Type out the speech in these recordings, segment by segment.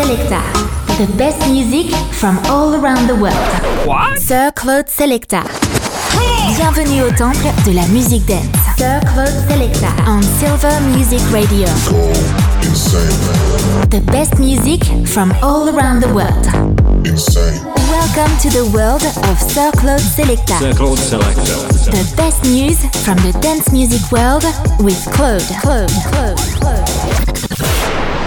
Selecta. The best music from all around the world. What? Sir Claude Selecta. Bienvenue au temple de la musique dance. Sir Claude Selecta on Silver Music Radio. The best music from all around the world. Welcome to the world of Sir Claude Selecta. Sir Claude Selector. The best news from the dance music world with Claude. Claude. Claude. Claude.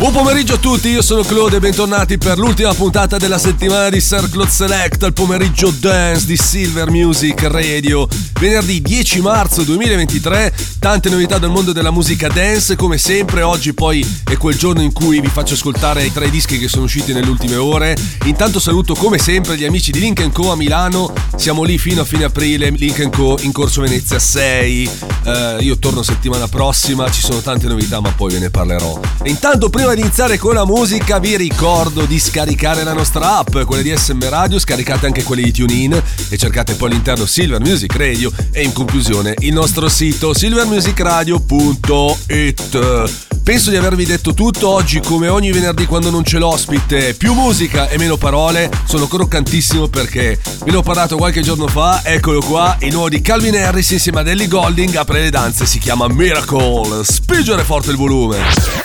Buon pomeriggio a tutti, io sono Claude e bentornati per l'ultima puntata della settimana di Sir Claude Select, il pomeriggio dance di Silver Music Radio. Venerdì 10 marzo 2023, tante novità dal mondo della musica dance, come sempre oggi poi è quel giorno in cui vi faccio ascoltare i tre dischi che sono usciti nelle ultime ore. Intanto saluto come sempre gli amici di Link Co a Milano, siamo lì fino a fine aprile, Link Co in Corso Venezia 6. Eh, io torno settimana prossima, ci sono tante novità ma poi ve ne parlerò. E intanto prima di iniziare con la musica vi ricordo di scaricare la nostra app, quella di SM Radio, scaricate anche quelle di TuneIn e cercate poi all'interno Silver Music Radio e in conclusione il nostro sito silvermusicradio.it. Penso di avervi detto tutto oggi come ogni venerdì quando non c'è l'ospite, più musica e meno parole, sono croccantissimo perché ve l'ho parlato qualche giorno fa, eccolo qua, il nuovo di Calvin Harris insieme a Ellie Golding apre le danze, si chiama Miracle, spingere forte il volume.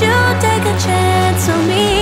You take a chance on me?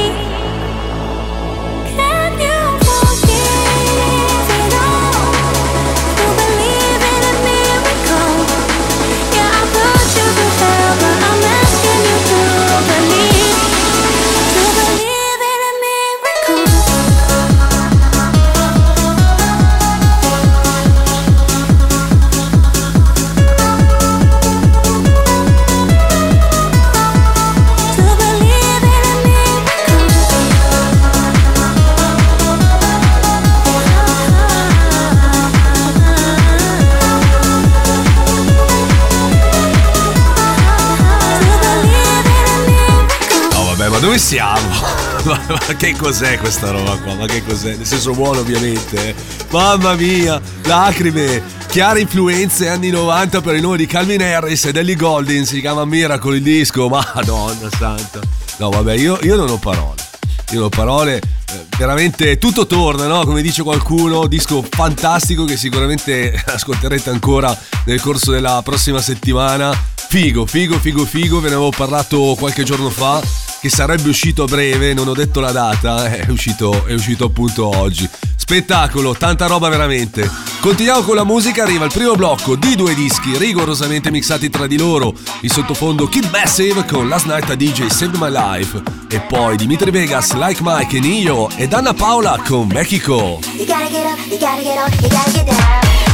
Ma, che cos'è questa roba qua? Ma che cos'è? Nel senso buono ovviamente. eh. Mamma mia, lacrime, chiare influenze anni 90 per il nome di Calvin Harris ed Ellie Golding, si chiama Miracle il disco, madonna santa. No vabbè, io, io non ho parole. Io non ho parole. eh, Veramente tutto torna, no? Come dice qualcuno, disco fantastico che sicuramente ascolterete ancora nel corso della prossima settimana. Figo, figo, figo, figo, ve ne avevo parlato qualche giorno fa. Che sarebbe uscito a breve, non ho detto la data, è uscito, è uscito appunto oggi. Spettacolo, tanta roba veramente. Continuiamo con la musica, arriva il primo blocco di due dischi rigorosamente mixati tra di loro. In sottofondo Kid Massive con Last Night a DJ Saved My Life. E poi Dimitri Vegas, Like Mike e Nio ed Anna Paola con Mexico. You gotta get up, you gotta get up, you gotta get down.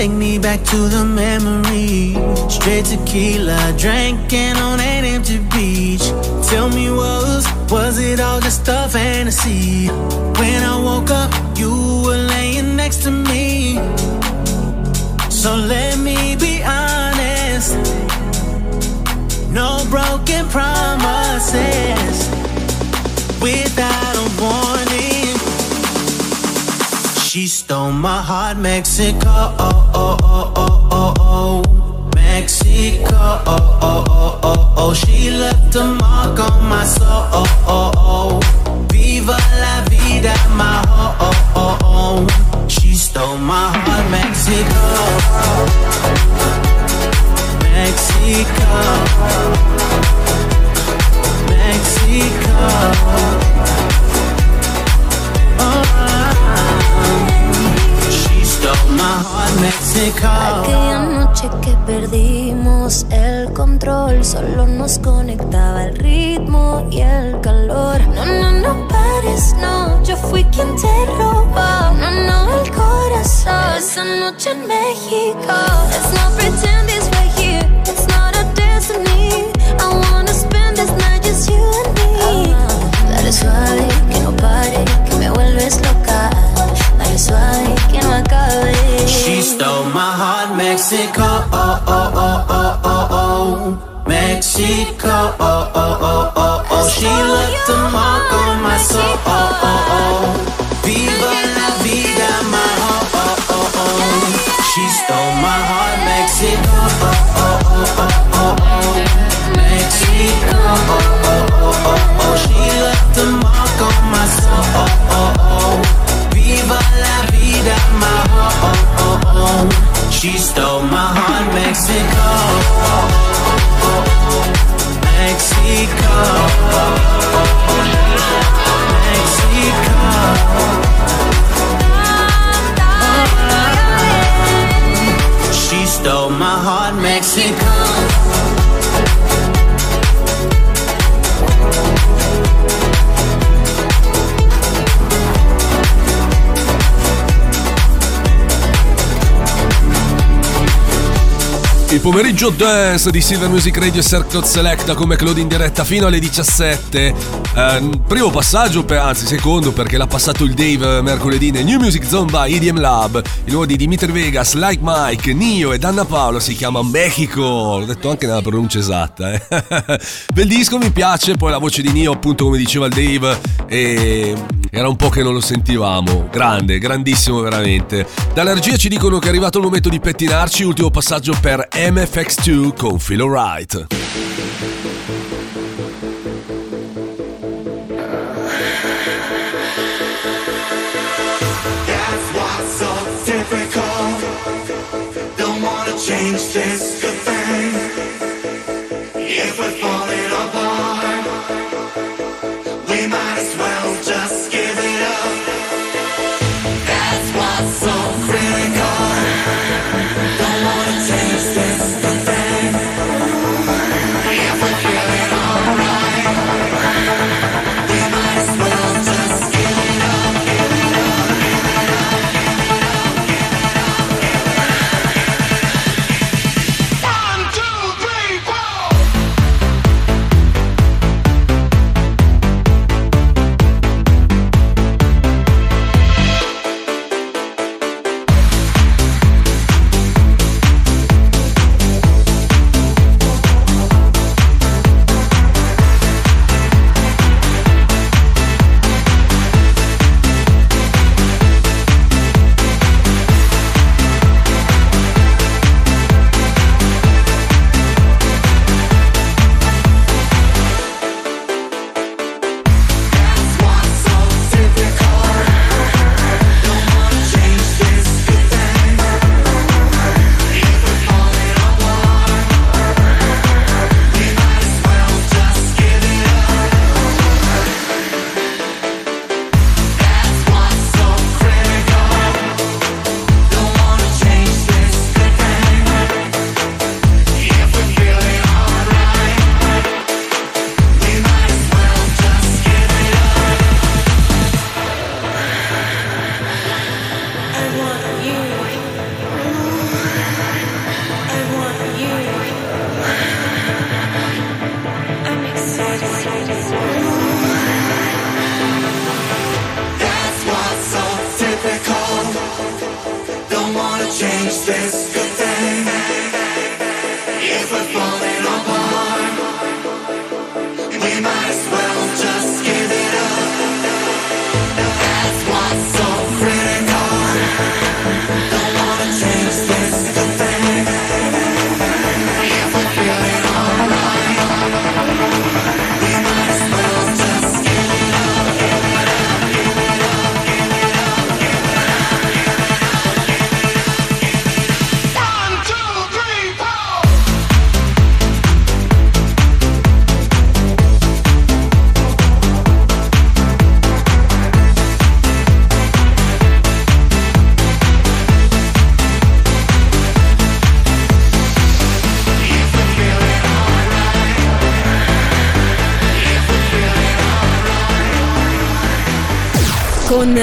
Take me back to the memory. Straight tequila, drinking on an empty beach. Tell me, was was it all just a fantasy? When I woke up, you were laying next to me. So let me be honest. No broken promises She stole my heart, Mexico. Oh, oh, oh, oh, oh, oh. Mexico. Oh, oh, oh, oh, oh. She left a mark on my soul. Oh, oh, oh. Viva la vida, my oh, oh, oh, oh. She stole my heart, Mexico. Mexico. Mexico. Mexico. Aquella noche que perdimos el control, solo nos conectaba el ritmo y el calor. No, no, no pares, no, yo fui quien te robó. No, no, el corazón. Esa noche en México es Mexico, oh, oh, oh, oh, oh, oh. Mexico, oh, oh, oh, oh, oh. She left a mark on my soul, oh, oh, oh. Viva la vida, my heart, oh, oh, oh. She stole my heart, Mexico, oh, She stole my heart, Mexico. Mexico, Il pomeriggio dance di Silver Music Radio Circle Selecta come Claude in diretta fino alle 17. Eh, primo passaggio, per, anzi secondo perché l'ha passato il Dave mercoledì nel New Music Zone by EDM Lab. Il nuovo di Dimitri Vegas, Like Mike, Nio ed Anna Paola si chiama Mexico. L'ho detto anche nella pronuncia esatta. Eh. Bel disco, mi piace. Poi la voce di Nio, appunto come diceva il Dave, e era un po' che non lo sentivamo. Grande, grandissimo veramente. Dalla regia ci dicono che è arrivato il momento di pettinarci. Ultimo passaggio per MFX2 con Phil Wright.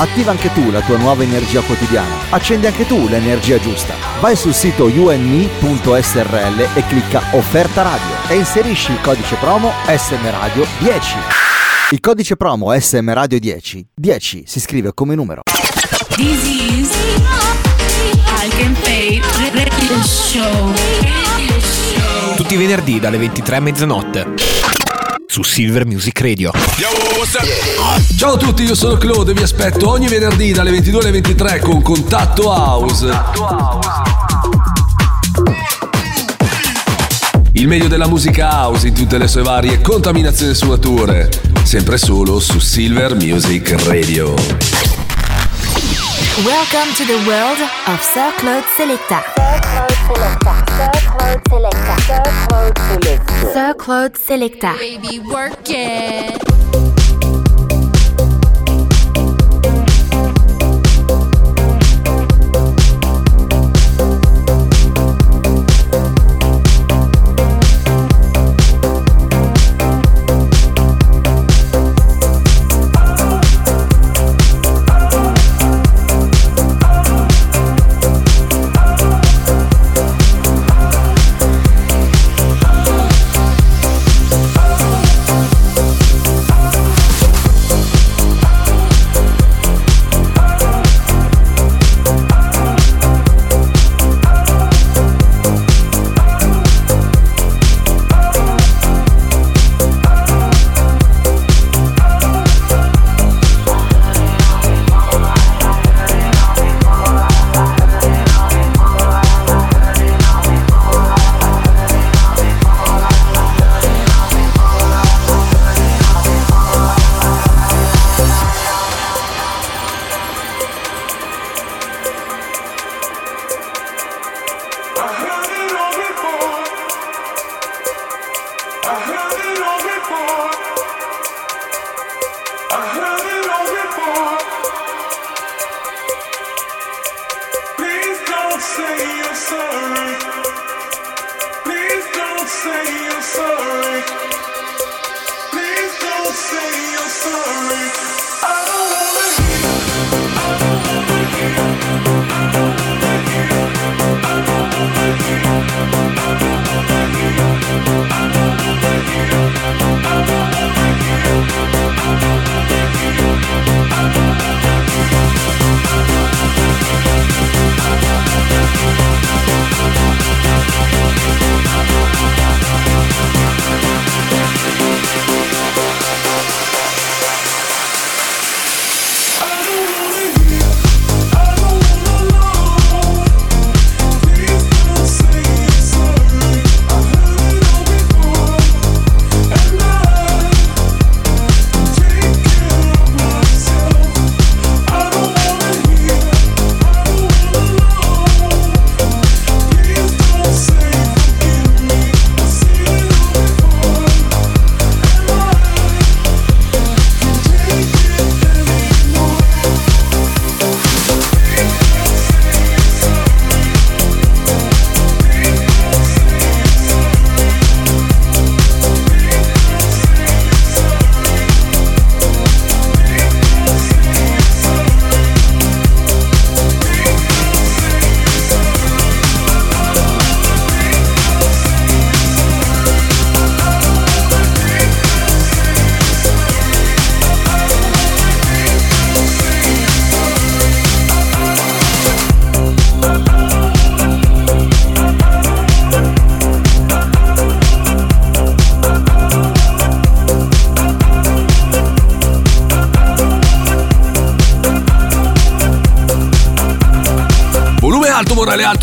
Attiva anche tu la tua nuova energia quotidiana. Accendi anche tu l'energia giusta. Vai sul sito yoandme.srl e clicca Offerta Radio e inserisci il codice promo SM Radio 10. Il codice promo SM Radio 10, 10 si scrive come numero. This is Radio Show. Tutti i venerdì dalle 23 a mezzanotte. Su Silver Music Radio. Ciao a tutti, io sono Claude e vi aspetto ogni venerdì dalle 22 alle 23 con Contatto House. Il meglio della musica house in tutte le sue varie contaminazioni e sfumature. Sempre solo su Silver Music Radio. Welcome to the world of Sir Claude Selecta. Sir Claude Selecta. Sir Claude Selecta. Baby, work it.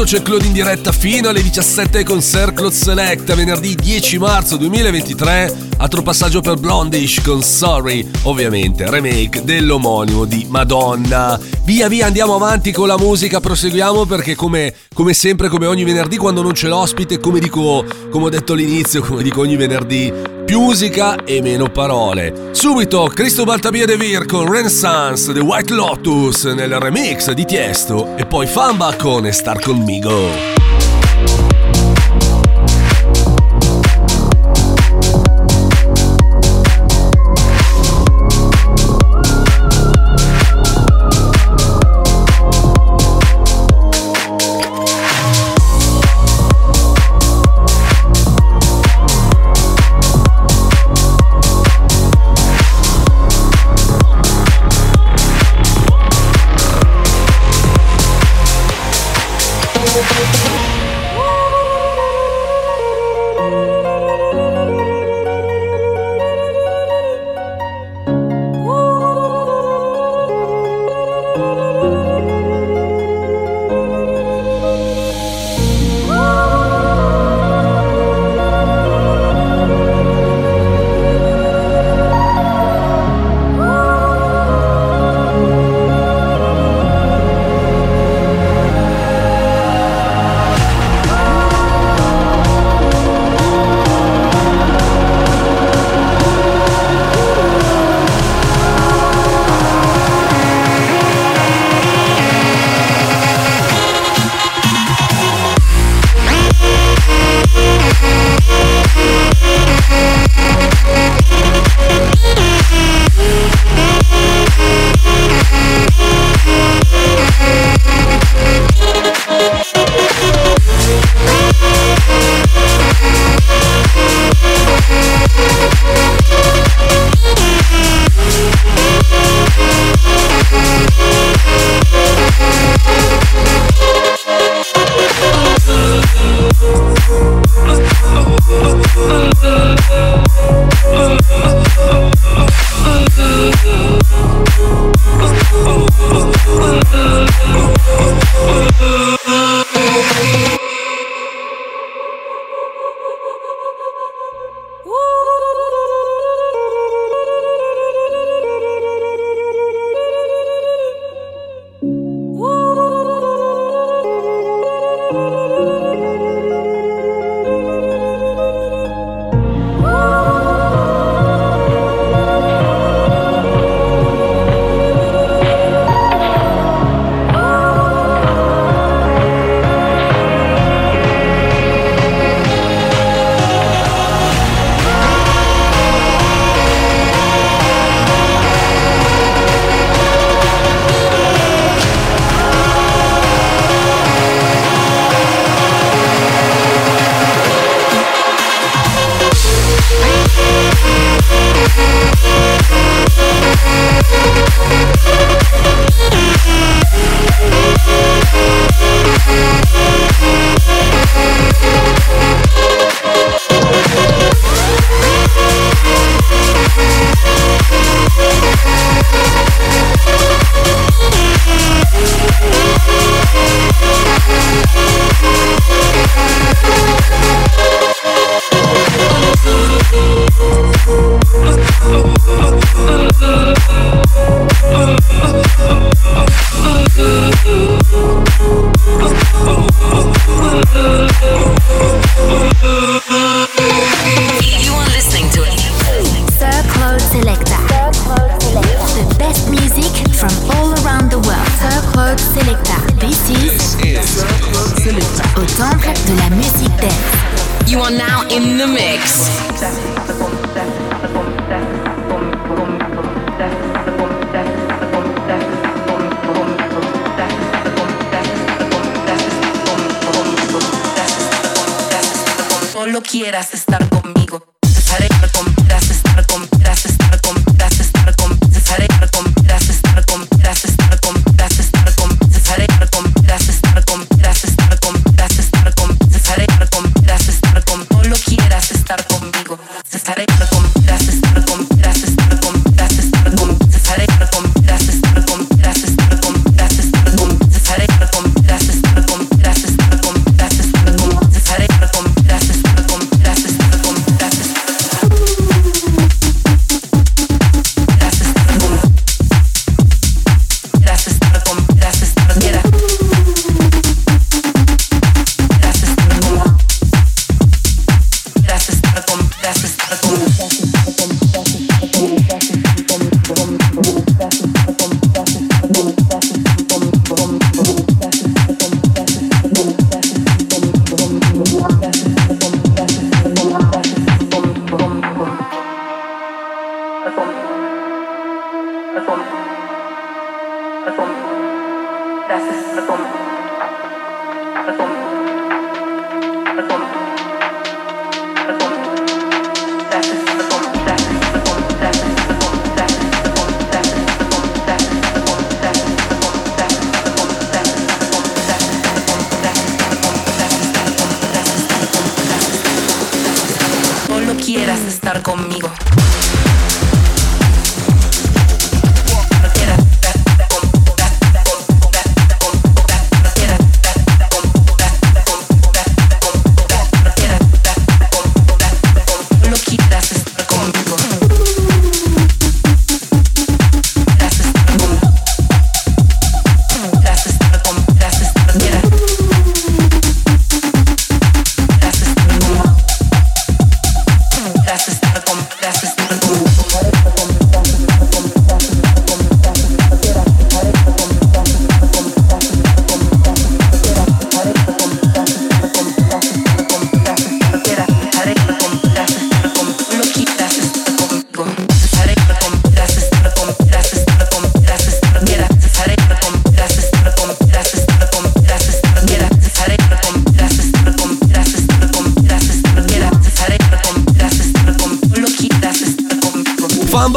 C'è Claude in diretta fino alle 17 con Circle Select, venerdì 10 marzo 2023, altro passaggio per Blondish con Sorry, ovviamente remake dell'omonimo di Madonna. Via via andiamo avanti con la musica, proseguiamo perché come, come sempre, come ogni venerdì quando non c'è l'ospite, come dico, come ho detto all'inizio, come dico ogni venerdì, più musica e meno parole. Subito Cristobal Tabia De Vir con Renaissance The White Lotus nel remix di Tiesto e poi Famba con Star Conmigo.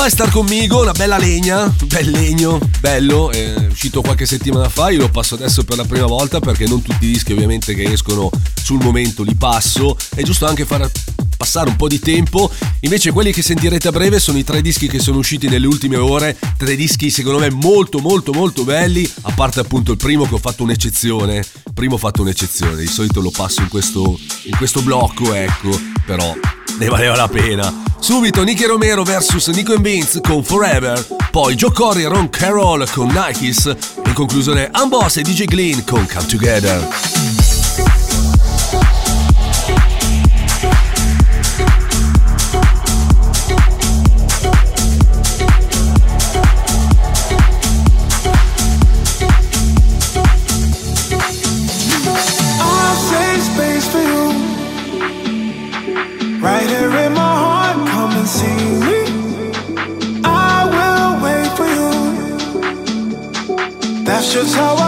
Famba star conmigo, una bella legna, bel legno, bello, è uscito qualche settimana fa, io lo passo adesso per la prima volta perché non tutti i dischi ovviamente che escono sul momento li passo, è giusto anche far passare un po' di tempo, invece quelli che sentirete a breve sono i tre dischi che sono usciti nelle ultime ore, tre dischi secondo me molto molto molto belli, a parte appunto il primo che ho fatto un'eccezione, primo ho fatto un'eccezione, di solito lo passo in questo, in questo blocco, ecco, però ne valeva la pena. Subito Nicky Romero vs Nico Beans con Forever, poi Joe Corey e Ron Carroll con Nikes in conclusione Amboss e DJ Glean con Come Together. Just how I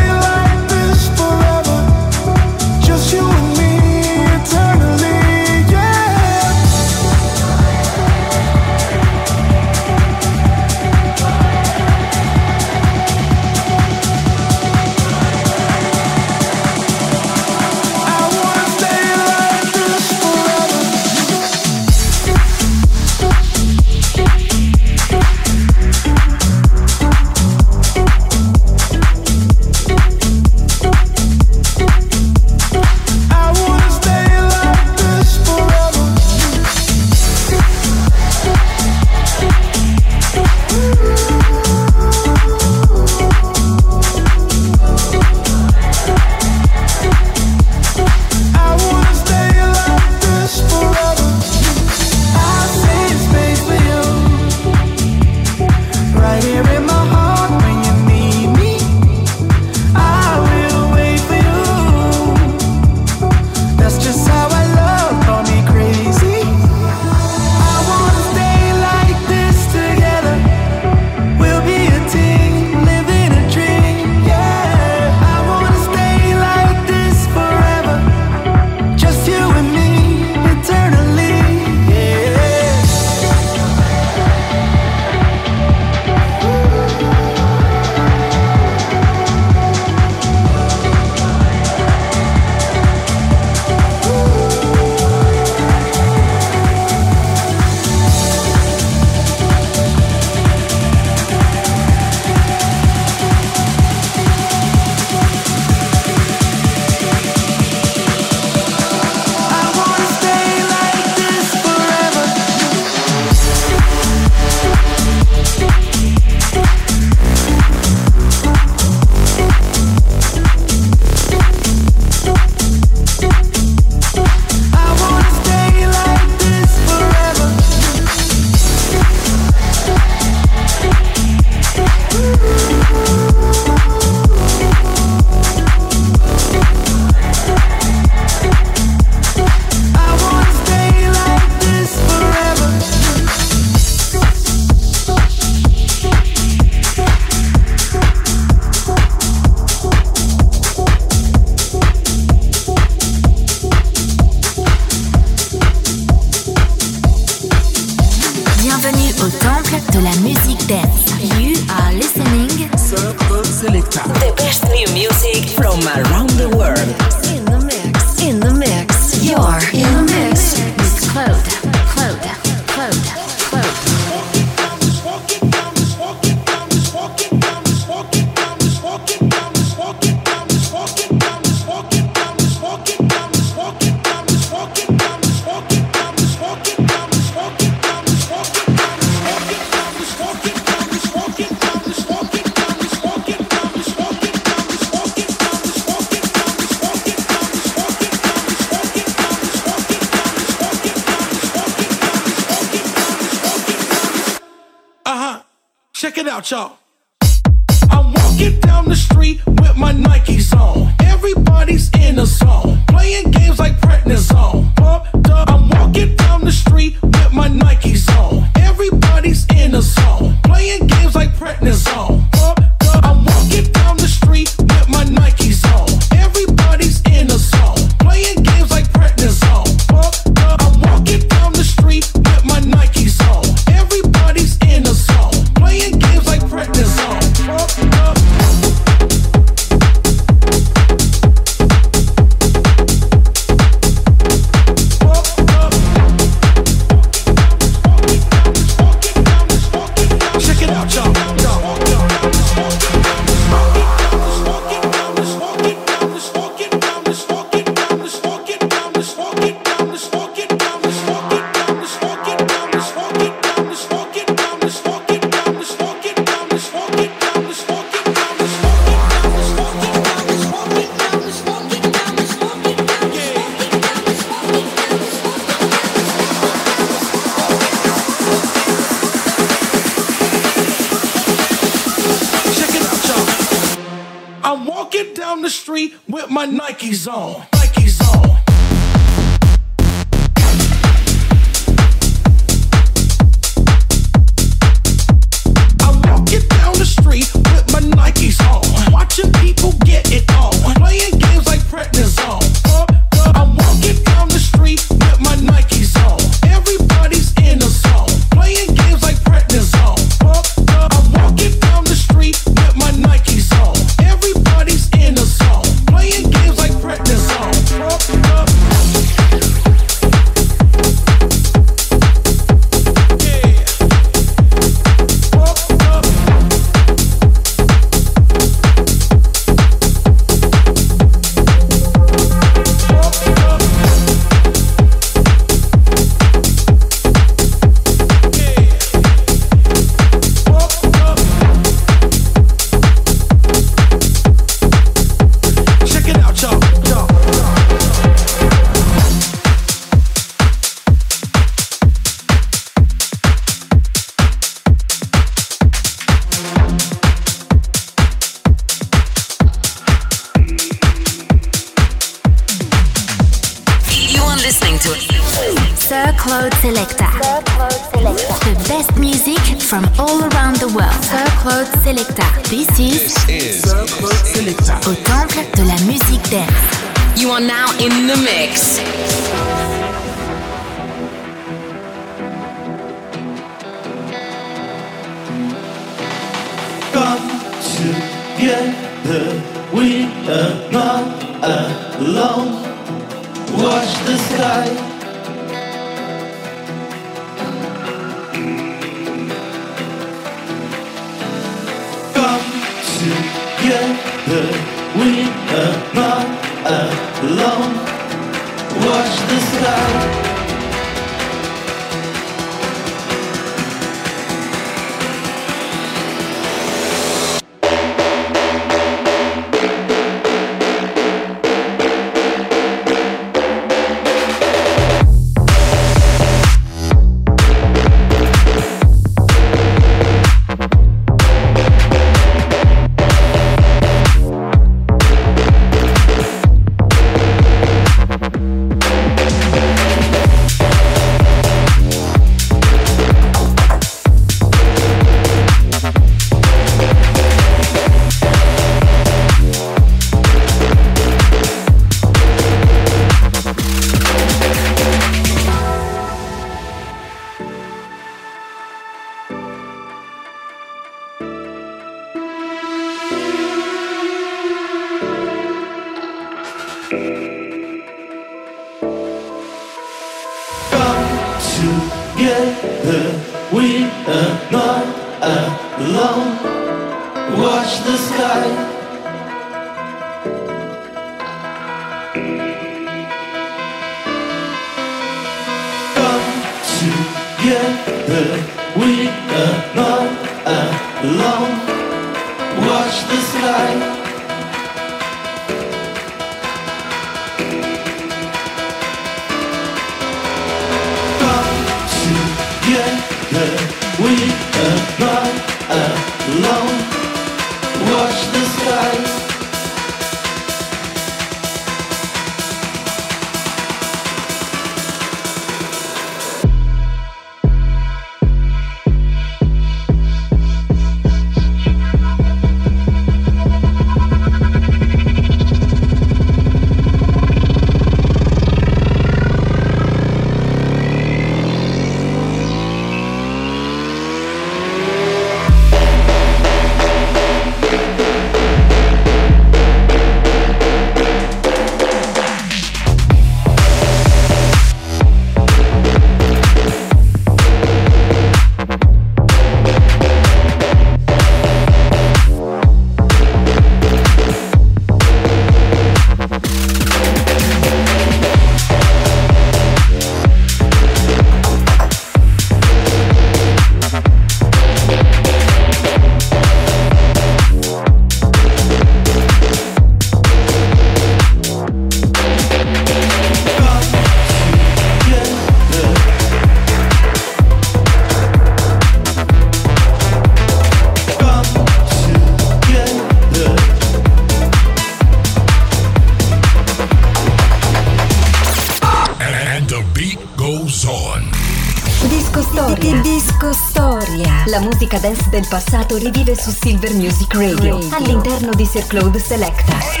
passato rivive su Silver Music Radio, all'interno di Sir Claude Selecta.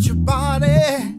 your body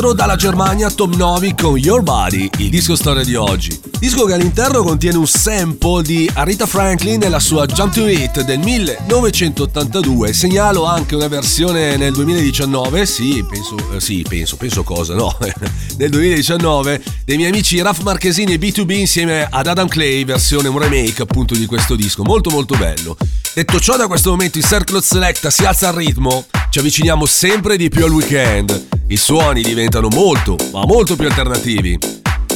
2004 dalla Germania Tom Novi con Your Body, il disco storia di oggi. Disco che all'interno contiene un sample di Arita Franklin nella sua Jump to It del 1982. Segnalo anche una versione nel 2019, sì, penso, eh, sì, penso, penso cosa, no? nel 2019 dei miei amici Raf Marchesini e B2B insieme ad Adam Clay, versione un remake appunto di questo disco, molto molto bello. Detto ciò, da questo momento il Circle Selecta si alza al ritmo, ci avviciniamo sempre di più al weekend. I suoni diventano molto, ma molto più alternativi.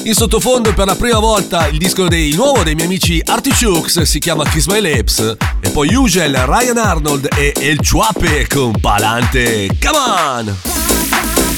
In sottofondo per la prima volta il disco dei nuovo dei miei amici Artichokes si chiama Kiss My Lips e poi Usual, Ryan Arnold e El Chuape con Palante. Come on!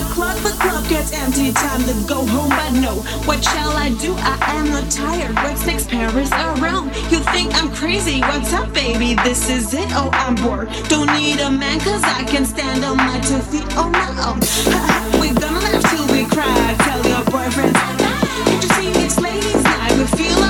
O'clock, the club gets empty, time to go home. But no, what shall I do? I am not tired. What six Paris around? You think I'm crazy? What's up, baby? This is it. Oh, I'm bored. Don't need a man, cause I can stand on my two feet on my own. We're gonna laugh till we cry. Tell your boyfriends. Can't you see it's ladies' night? We feel alright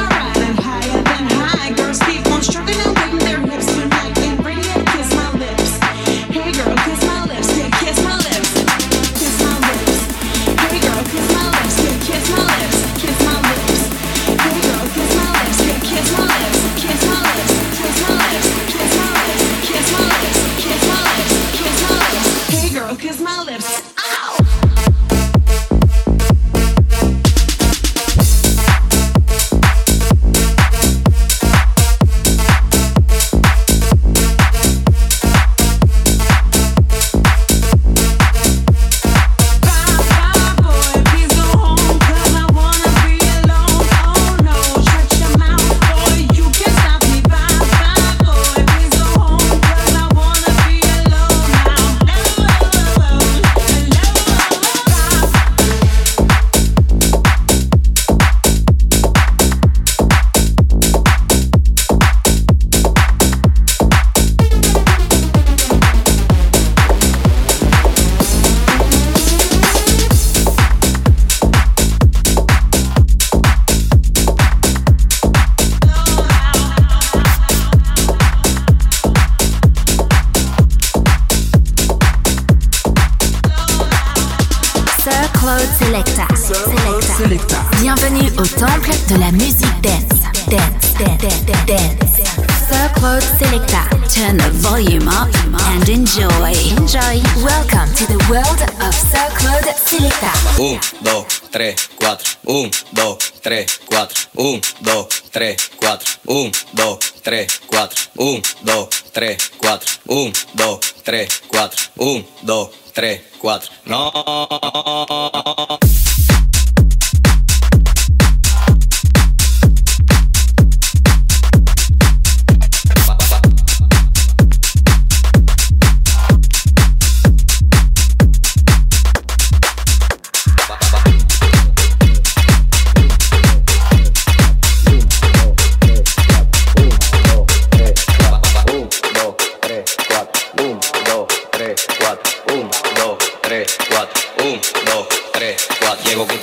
Selecta. Selecta. Bienvenue au temple de la musique dance. Dance, dance, dance, dance. Sir Claude Selecta. Turn the volume up and enjoy. Enjoy. Welcome to the world of Sir Claude Selecta. 1, 2, 3, 4. 1, 2, 3, 4. 1, 2, 3, 4. 1, 2, 3, 4. 1, 2, 3, 4. 1, 2, 3, 4. 1, 2, 3, 4. tres, cuatro. No.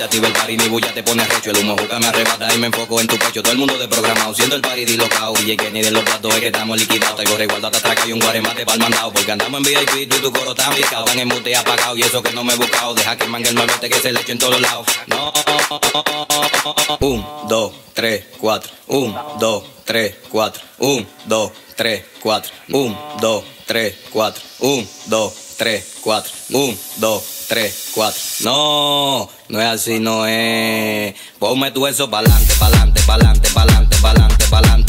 Activa el party, mi bulla te pone recho. El humo juca me arrebata y me enfoco en tu pecho. Todo el mundo de programado, siendo el party dislocado. Y que ni de los platos es que estamos liquidados. Traigo resguardo hasta atrás y un guaremate pa'l mandado. Porque andamos en VIP, tú y tu coro tan picado. Tan en mute apagado y eso que no me he buscado. Deja que mangue el nuevete que se le eche en todos lados. No. Un, dos, tres, cuatro. Un, dos, tres, cuatro. Un, dos, tres, cuatro. Un, dos, tres, cuatro. Un, dos, tres, cuatro. Un, dos, tres, cuatro. No, no es así, no es. Ponme tu eso pa'lante, pa'lante, pa'lante, pa'lante, pa'lante, pa'lante.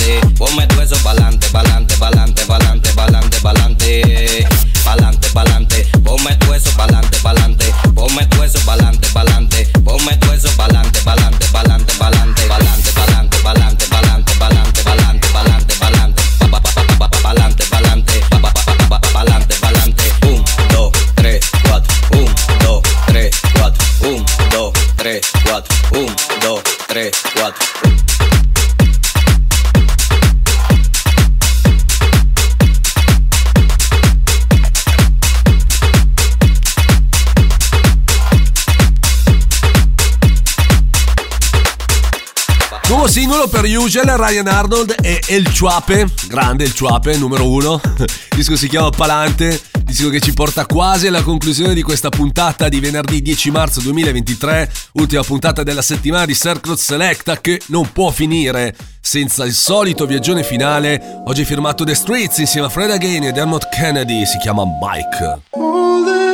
Per Usual, Ryan Arnold e El Chuape, grande El Chuape, numero uno. Il disco si chiama Palante, disco che ci porta quasi alla conclusione di questa puntata di venerdì 10 marzo 2023, ultima puntata della settimana di Circle Selecta che non può finire senza il solito viaggione finale. Oggi firmato The Streets insieme a Fred Again e Dermot Kennedy, si chiama Mike.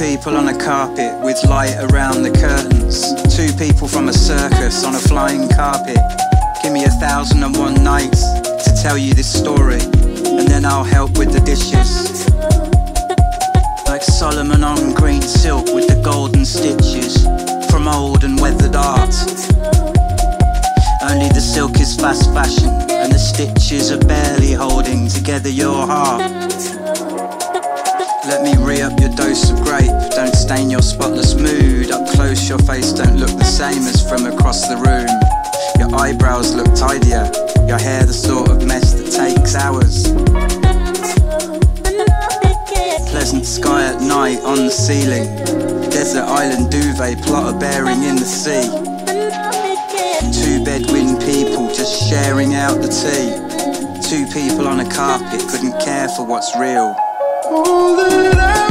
People on a carpet with light around the curtains. Two people from a circus on a flying carpet. Give me a thousand and one nights to tell you this story, and then I'll help with the dishes. Like Solomon on green silk with the golden stitches from old and weathered art. Only the silk is fast fashion, and the stitches are barely holding together your heart. Let me re up your dose of grape. Don't stain your spotless mood. Up close, your face don't look the same as from across the room. Your eyebrows look tidier. Your hair the sort of mess that takes hours. Pleasant sky at night on the ceiling. Desert island duvet plotter bearing in the sea. Two bedouin people just sharing out the tea. Two people on a carpet couldn't care for what's real. All that I've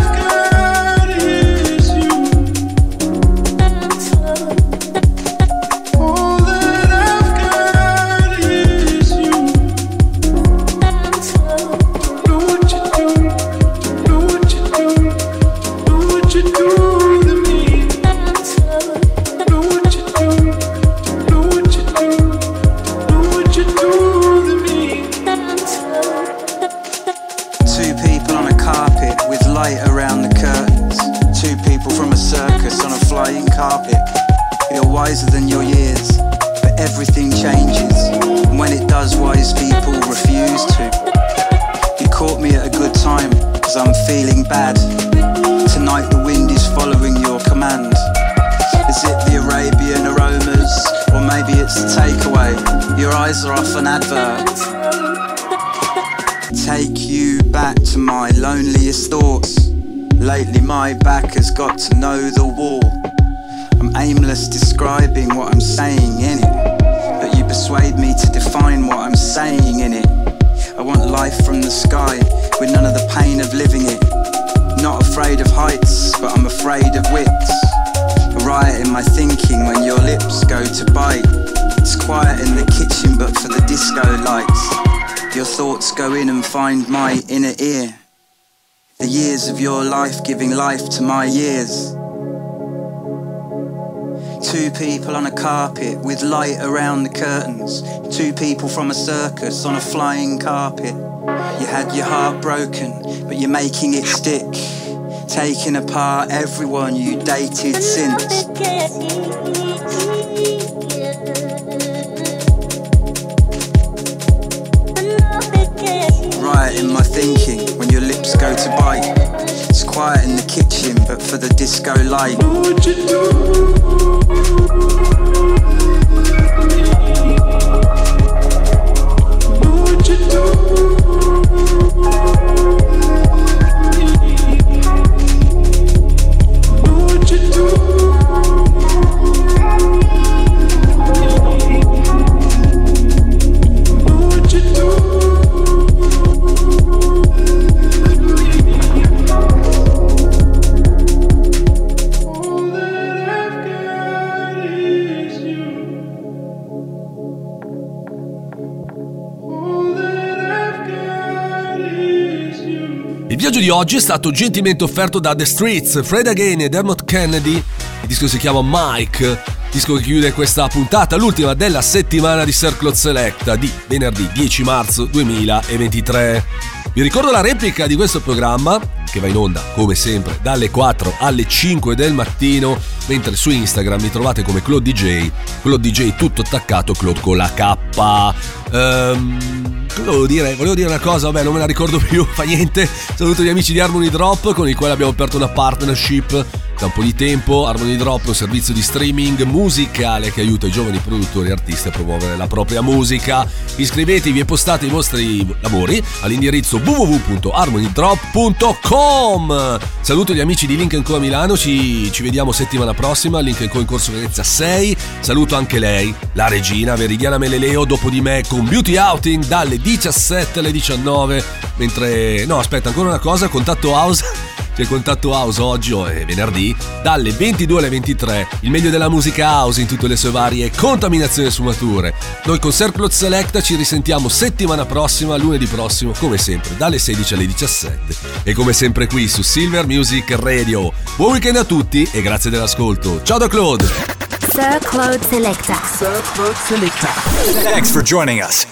Are off an advert take you back to my loneliest thoughts. Lately, my back has got to know the wall. I'm aimless describing what I'm saying in it, but you persuade me to define what I'm saying in it. I want life from the sky with none of the pain of living it. Not afraid of heights, but I'm afraid of widths. A riot in my thinking when your lips go to bite. It's quiet in the kitchen, but for the disco lights. Your thoughts go in and find my inner ear. The years of your life giving life to my years. Two people on a carpet with light around the curtains. Two people from a circus on a flying carpet. You had your heart broken, but you're making it stick. Taking apart everyone you dated since. quiet in my thinking when your lips go to bite. It's quiet in the kitchen, but for the disco light. What would you do? What would you do? Viaggio di oggi è stato gentilmente offerto da The Streets, Fred Again e Dermot Kennedy. Il disco si chiama Mike, disco che chiude questa puntata, l'ultima della settimana di Circle Selecta di venerdì 10 marzo 2023. Vi ricordo la replica di questo programma che va in onda come sempre dalle 4 alle 5 del mattino, mentre su Instagram mi trovate come Claude DJ, Claude DJ tutto attaccato, Claude con la K. Ehm, volevo dire? Volevo dire una cosa, vabbè, non me la ricordo più, fa niente. Saluto gli amici di Harmony Drop con i quali abbiamo aperto una partnership da un po' di tempo. Harmony Drop è un servizio di streaming musicale che aiuta i giovani produttori e artisti a promuovere la propria musica. Iscrivetevi e postate i vostri lavori all'indirizzo www.harmonydrop.com. Saluto gli amici di Link Co a Milano, ci, ci vediamo settimana prossima. Link Co in corso Venezia 6. Saluto anche lei, la regina Veridiana Meleleo, dopo di me con Beauty Outing dalle 17 alle 19. Mentre, no, aspetta, ancora una cosa: Contatto House. C'è Contatto House oggi o è venerdì dalle 22 alle 23 il meglio della musica house in tutte le sue varie contaminazioni e sfumature. Noi con Circle Selecta ci risentiamo settimana prossima lunedì prossimo come sempre dalle 16 alle 17 e come sempre qui su Silver Music Radio. Buon weekend a tutti e grazie dell'ascolto. Ciao da Claude. Sir Claude Selecta. Thanks for joining us.